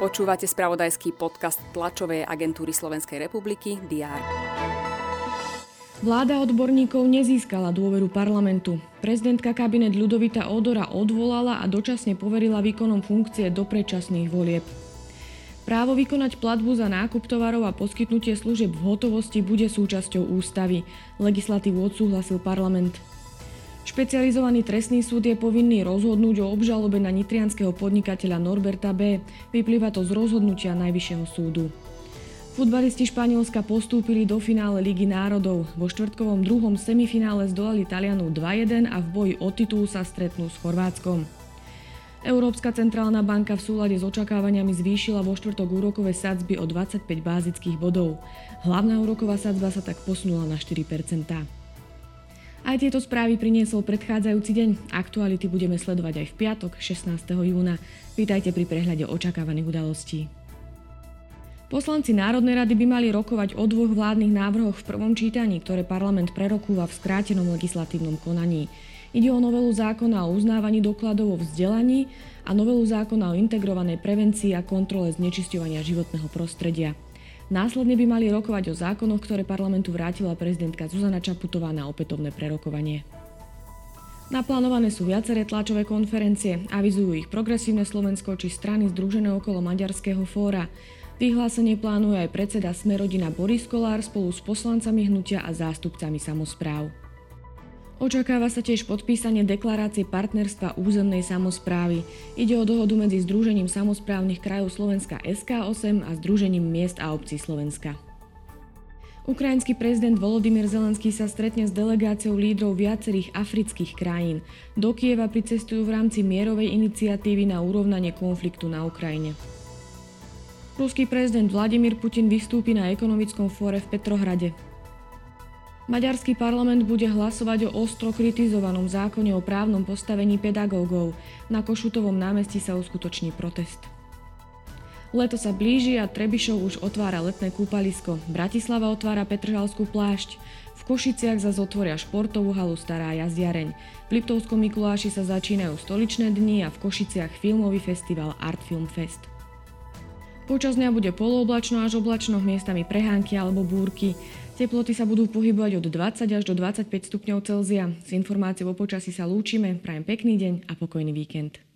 Počúvate spravodajský podcast tlačovej agentúry Slovenskej republiky DR. Vláda odborníkov nezískala dôveru parlamentu. Prezidentka kabinet Ľudovita Odora odvolala a dočasne poverila výkonom funkcie do predčasných volieb. Právo vykonať platbu za nákup tovarov a poskytnutie služieb v hotovosti bude súčasťou ústavy. Legislatívu odsúhlasil parlament. Špecializovaný trestný súd je povinný rozhodnúť o obžalobe na nitrianského podnikateľa Norberta B. Vyplýva to z rozhodnutia Najvyššieho súdu. Futbalisti Španielska postúpili do finále Ligy národov. Vo štvrtkovom druhom semifinále zdolali Talianu 2-1 a v boji o titul sa stretnú s Chorvátskom. Európska centrálna banka v súlade s očakávaniami zvýšila vo štvrtok úrokové sadzby o 25 bázických bodov. Hlavná úroková sadzba sa tak posunula na 4 aj tieto správy priniesol predchádzajúci deň. Aktuality budeme sledovať aj v piatok, 16. júna. Vítajte pri prehľade očakávaných udalostí. Poslanci Národnej rady by mali rokovať o dvoch vládnych návrhoch v prvom čítaní, ktoré parlament prerokúva v skrátenom legislatívnom konaní. Ide o novelu zákona o uznávaní dokladov o vzdelaní a novelu zákona o integrovanej prevencii a kontrole znečisťovania životného prostredia. Následne by mali rokovať o zákonoch, ktoré parlamentu vrátila prezidentka Zuzana Čaputová na opätovné prerokovanie. Naplánované sú viaceré tlačové konferencie, avizujú ich Progresívne Slovensko či strany združené okolo Maďarského fóra. Vyhlásenie plánuje aj predseda Smerodina Boris Kolár spolu s poslancami hnutia a zástupcami samozpráv. Očakáva sa tiež podpísanie deklarácie partnerstva územnej samozprávy. Ide o dohodu medzi Združením samozprávnych krajov Slovenska SK8 a Združením miest a obcí Slovenska. Ukrajinský prezident Volodymyr Zelenský sa stretne s delegáciou lídrov viacerých afrických krajín. Do Kieva pricestujú v rámci mierovej iniciatívy na urovnanie konfliktu na Ukrajine. Ruský prezident Vladimír Putin vystúpi na ekonomickom fóre v Petrohrade. Maďarský parlament bude hlasovať o ostro kritizovanom zákone o právnom postavení pedagógov. Na Košutovom námestí sa uskutoční protest. Leto sa blíži a Trebišov už otvára letné kúpalisko. Bratislava otvára Petržalskú plášť. V Košiciach zase otvoria športovú halu Stará jazdiareň. V Liptovskom Mikuláši sa začínajú stoličné dni a v Košiciach filmový festival Art Film Fest. Počas dňa bude polooblačno až oblačno, miestami prehánky alebo búrky. Teploty sa budú pohybovať od 20 až do 25 stupňov Celzia. S informáciou o počasí sa lúčime, prajem pekný deň a pokojný víkend.